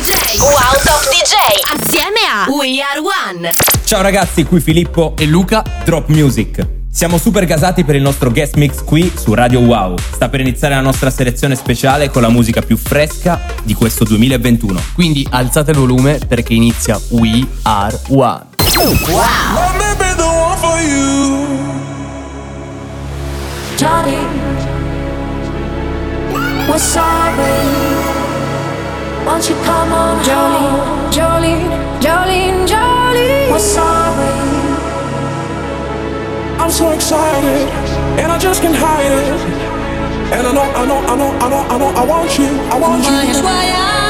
DJ. Wow Top DJ. Assieme a We Are One. Ciao ragazzi, qui Filippo e Luca. Drop Music. Siamo super gasati per il nostro guest mix qui su Radio Wow. Sta per iniziare la nostra selezione speciale con la musica più fresca di questo 2021. Quindi alzate il volume perché inizia We Are One. Wow! Johnny, we're sorry. Won't you come on, Jolene, Jolene, Jolene, Jolene? We're sorry. I'm so excited, and I just can't hide it. And I know, I know, I know, I know, I know, I want you, I want you. Voyage, voyage.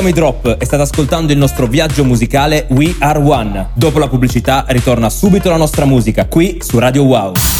siamo i Drop e state ascoltando il nostro viaggio musicale We Are One. Dopo la pubblicità ritorna subito la nostra musica qui su Radio Wow.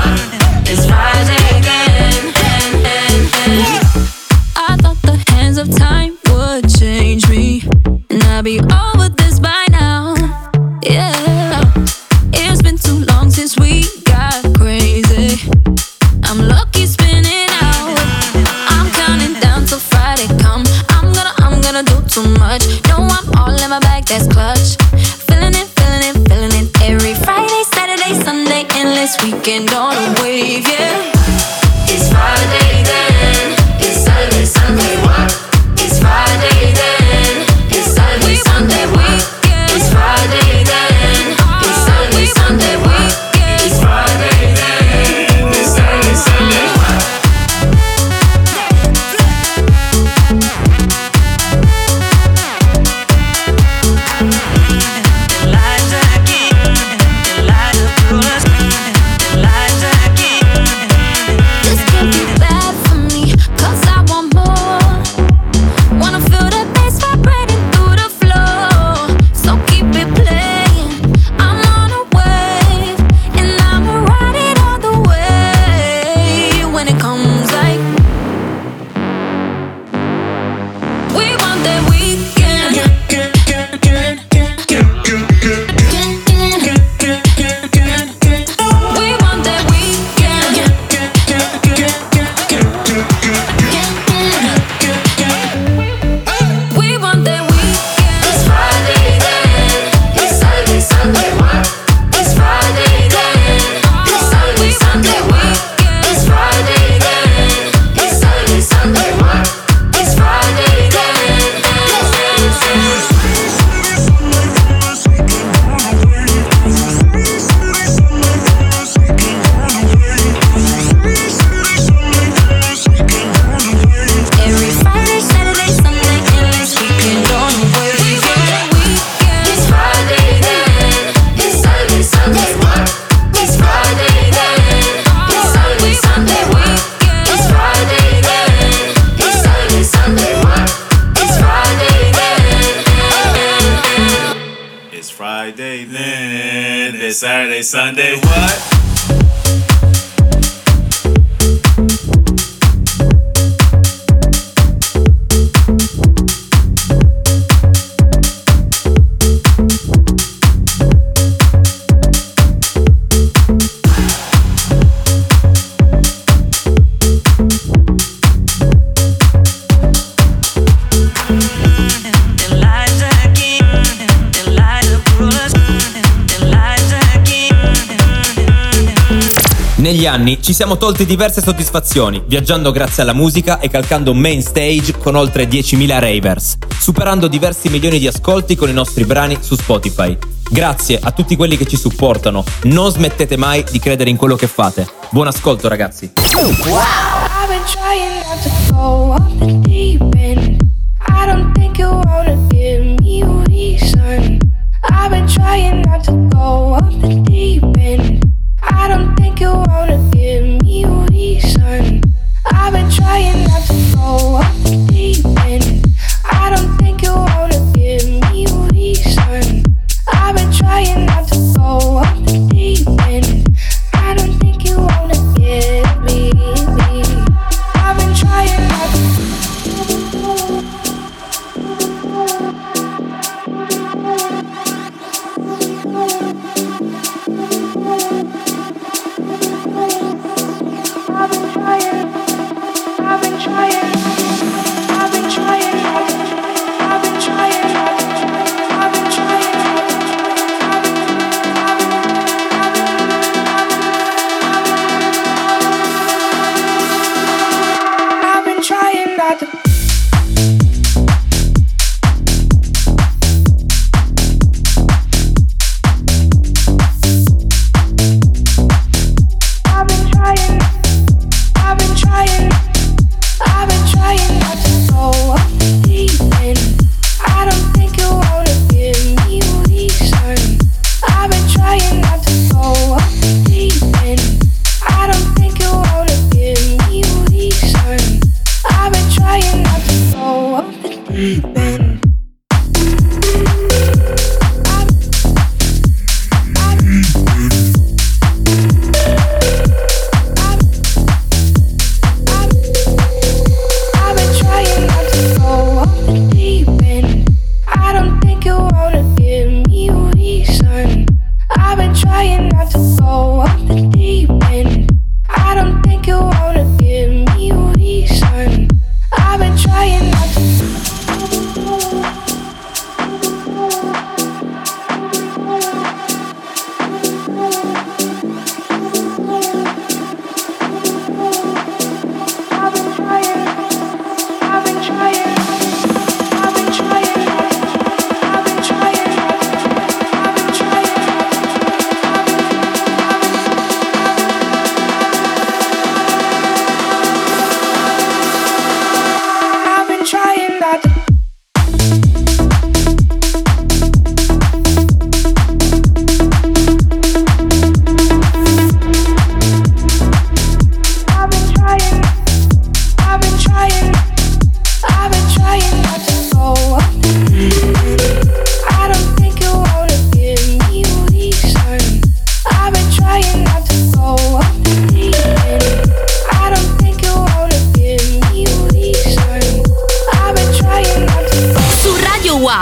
That's clutch. Sunday, ci siamo tolti diverse soddisfazioni, viaggiando grazie alla musica e calcando main stage con oltre 10.000 ravers, superando diversi milioni di ascolti con i nostri brani su Spotify. Grazie a tutti quelli che ci supportano, non smettete mai di credere in quello che fate. Buon ascolto ragazzi. I've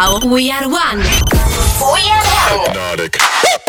We are one. We are one.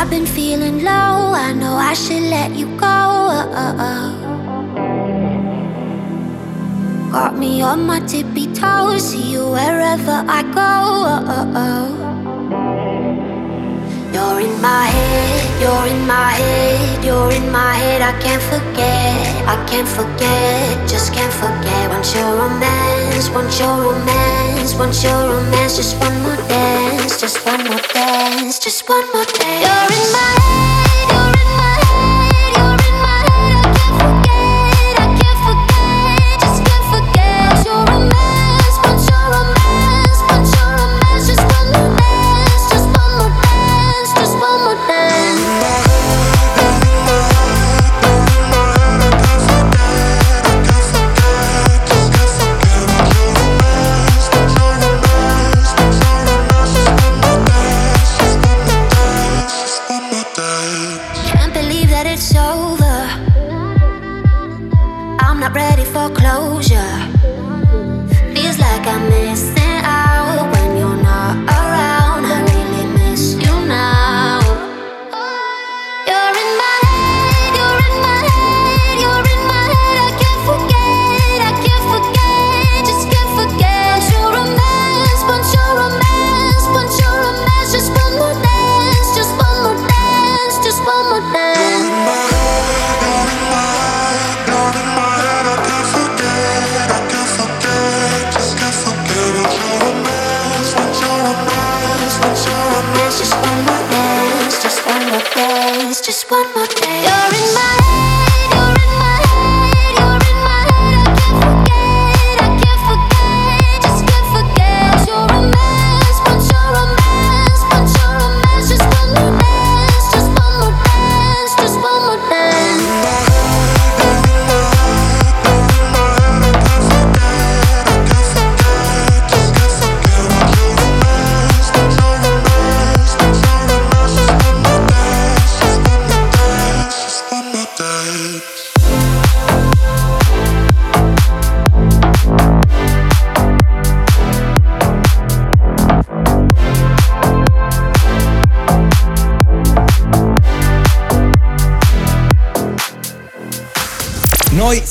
I've been feeling low. I know I should let you go. Got me on my tippy toes. See you wherever I go. You're in my head, you're in my head, you're in my head. I can't forget, I can't forget, just can't forget. Want your romance, want your romance, want your romance. Just one more dance, just one more dance, just one more dance. You're in my head,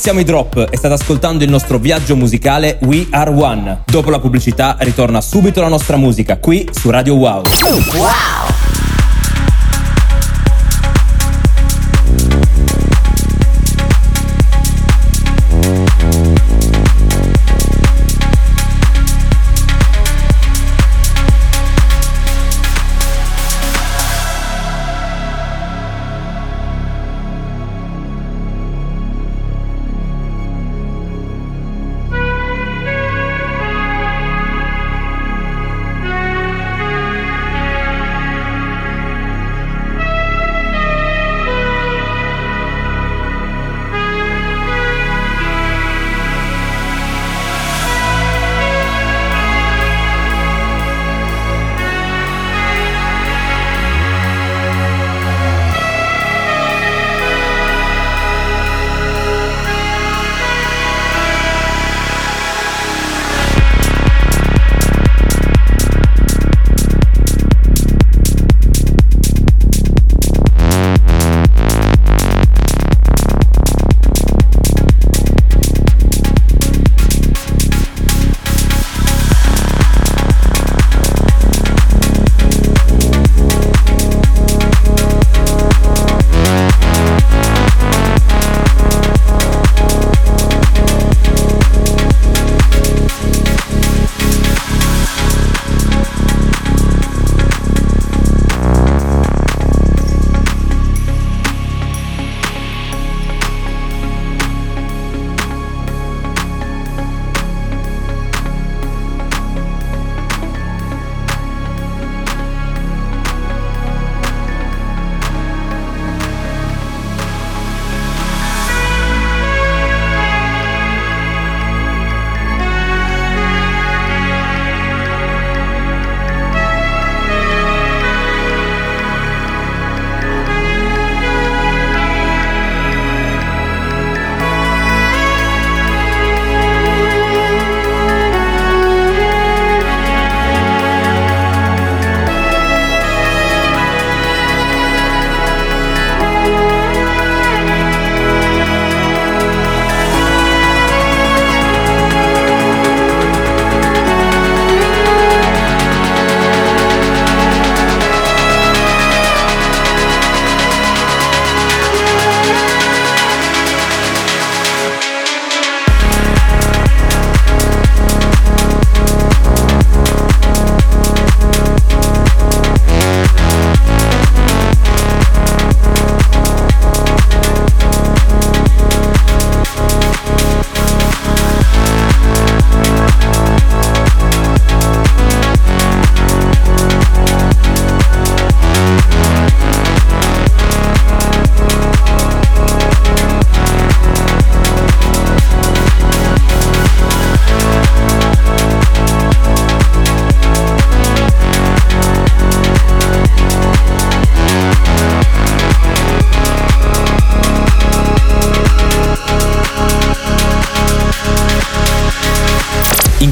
siamo i Drop e state ascoltando il nostro viaggio musicale We Are One. Dopo la pubblicità ritorna subito la nostra musica qui su Radio Wow. You're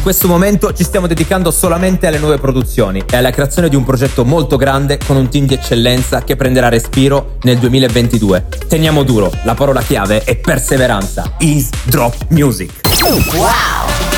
questo momento ci stiamo dedicando solamente alle nuove produzioni e alla creazione di un progetto molto grande con un team di eccellenza che prenderà respiro nel 2022. Teniamo duro, la parola chiave è perseveranza. Ease Drop Music. Wow!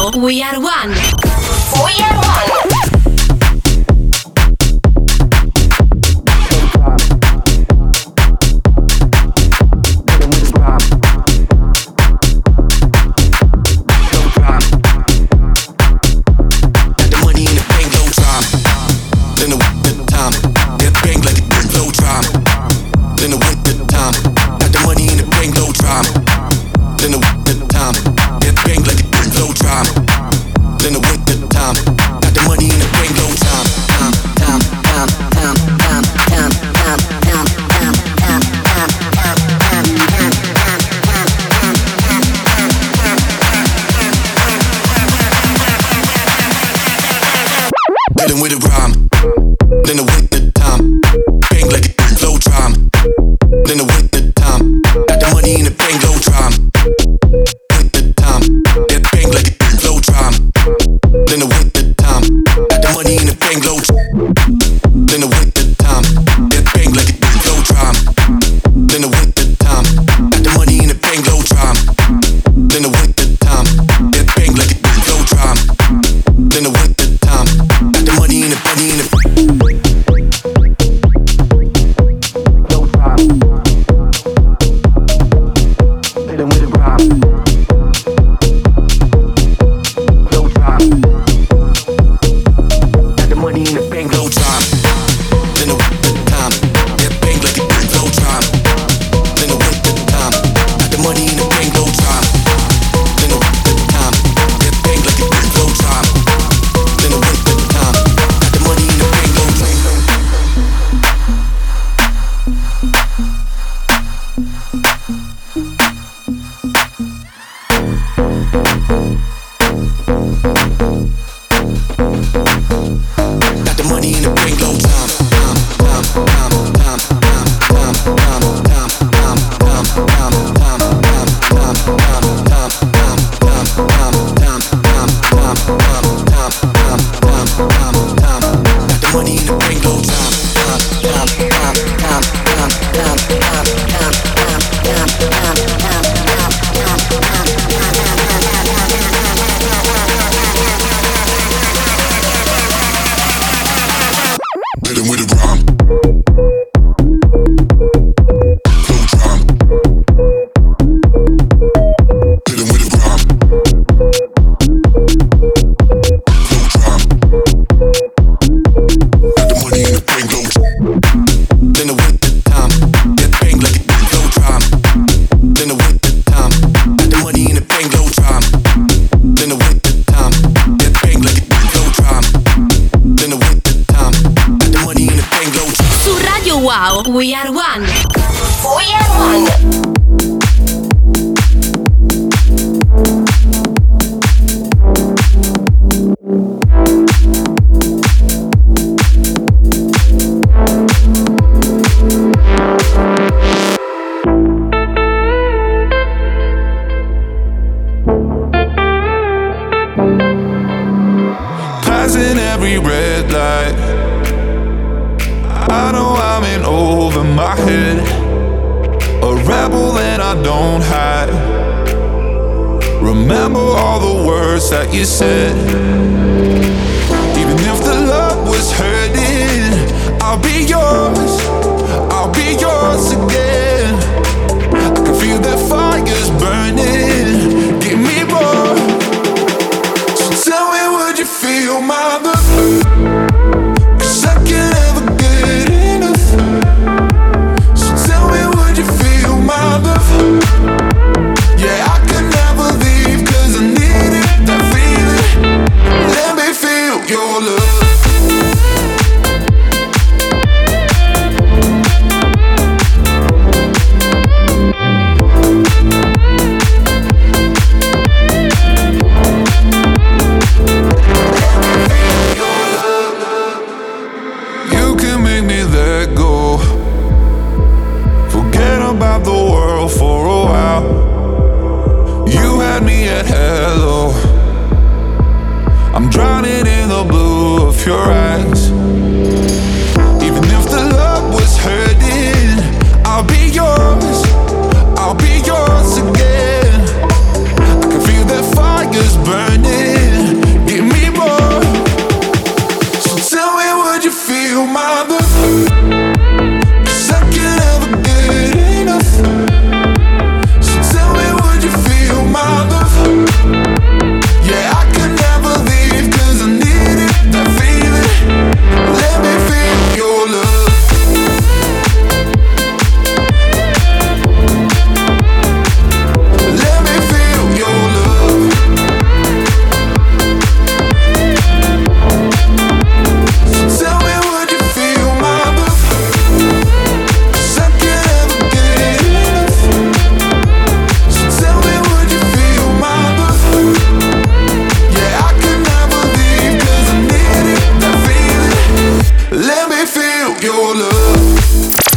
We are one. We are one.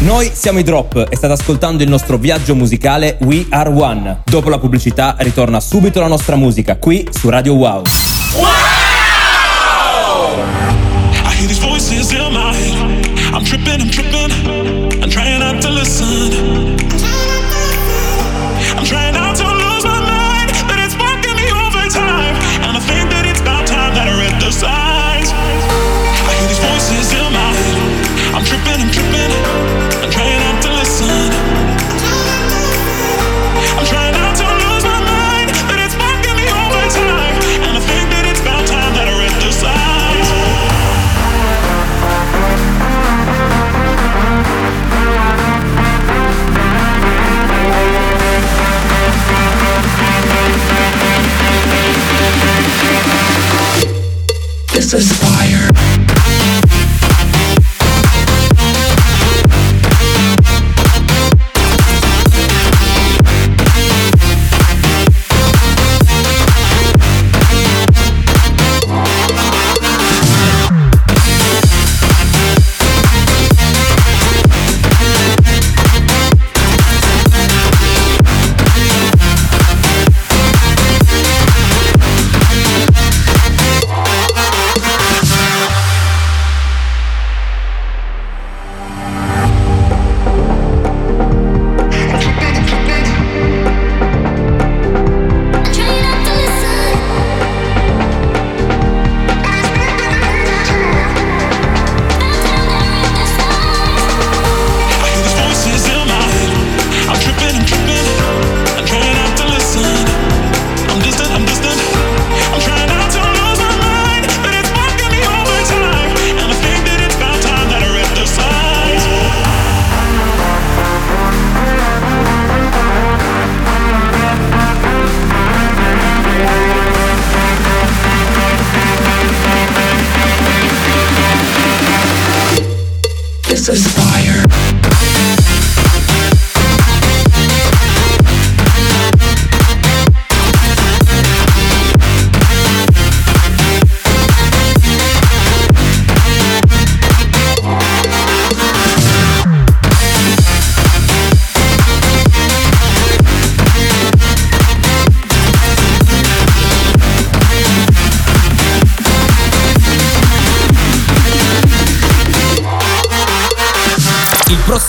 Noi siamo i Drop e state ascoltando il nostro viaggio musicale We Are One. Dopo la pubblicità ritorna subito la nostra musica qui su Radio Wow. wow! The spy.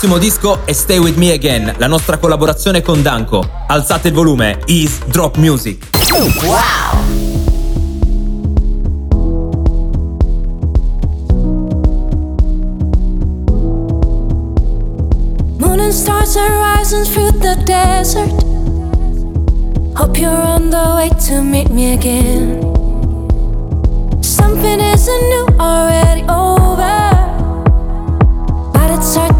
prossimo disco è Stay With Me Again, la nostra collaborazione con Danko. Alzate il volume, is Drop Music. Wow! stars are rising through the desert. Hope you're on the way to meet me again. Something isn't new already. Oh.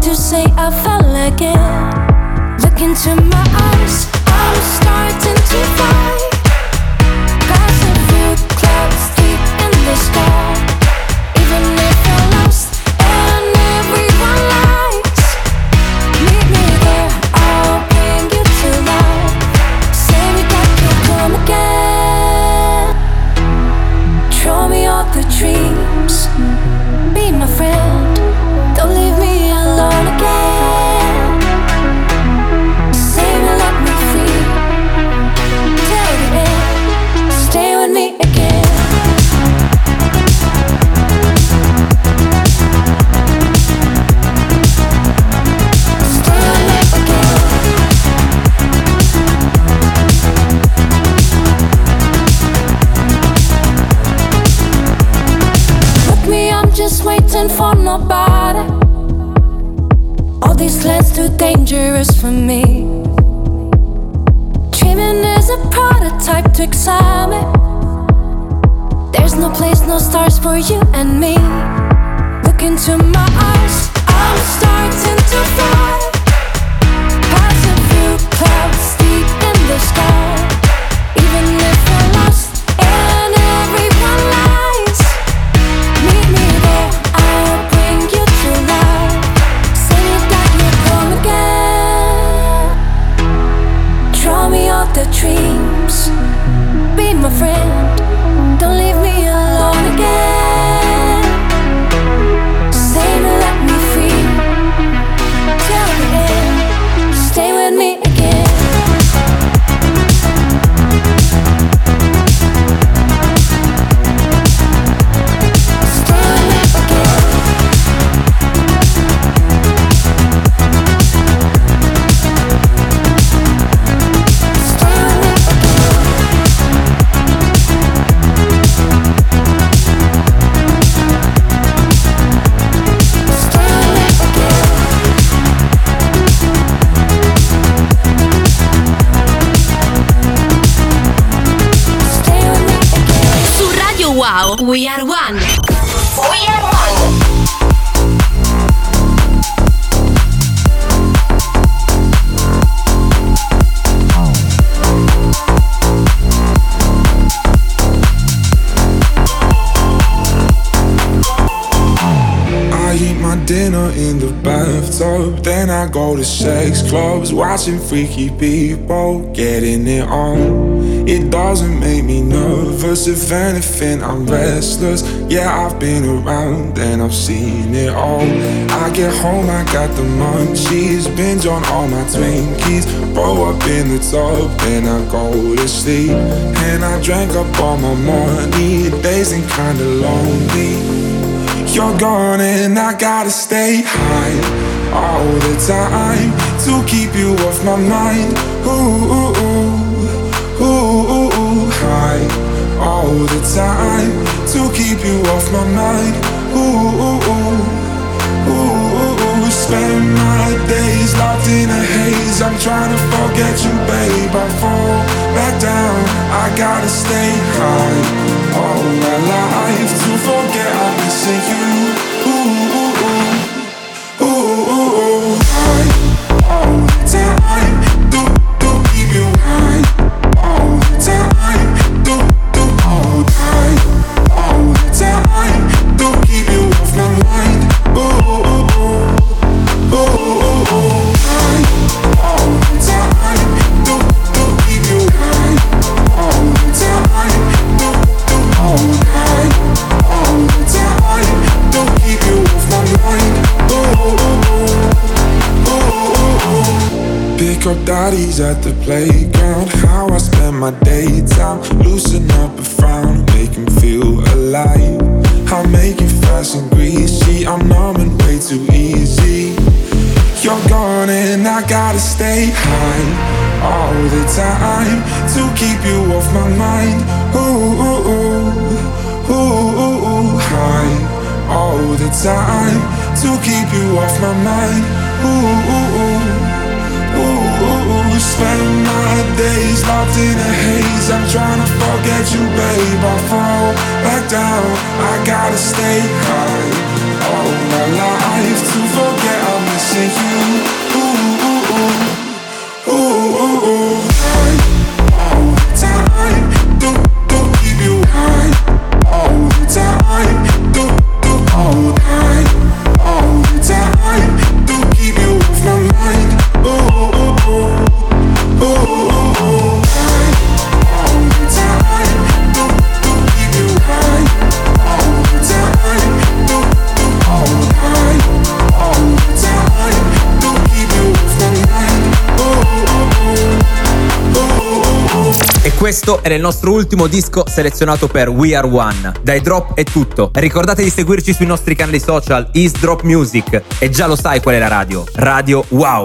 To say I felt like it. Look into my eyes, I'm starting to fly. Past a clouds deep in the sky. There's no place, no stars for you and me. Look into my eyes, I'm starting to fly. Sex clubs, watching freaky people getting it on. It doesn't make me nervous. If anything, I'm restless. Yeah, I've been around and I've seen it all. I get home, I got the munchies, binge on all my Twinkies. Roll up in the tub, then I go to sleep. And I drank up all my money. Days ain't kinda lonely. You're gone and I gotta stay high all the time to keep you off my mind. Ooh, ooh, ooh, ooh, high all the time to keep you off my mind. Ooh, ooh, ooh, ooh, ooh. Spend my days locked in a haze. I'm trying to forget you, babe. I fall back down. I gotta stay high all my life to forget I'm missing you. Ooh, Pick up daddies at the playground. How I spend my daytime. Loosen up a frown, make him feel alive. I make it fast and greasy. I'm numb and way too easy. You're gone and I gotta stay high all the time to keep you off my mind. Ooh, ooh, ooh, ooh, ooh, ooh, high all the time to keep you off my mind. Ooh, ooh, ooh. Spend my days locked in a haze. I'm trying to forget you, babe. I fall back down. I gotta stay high all my life to forget I'm missing you. Questo era il nostro ultimo disco selezionato per We Are One. Dai drop è tutto. Ricordate di seguirci sui nostri canali social East Drop Music e già lo sai qual è la radio. Radio Wow.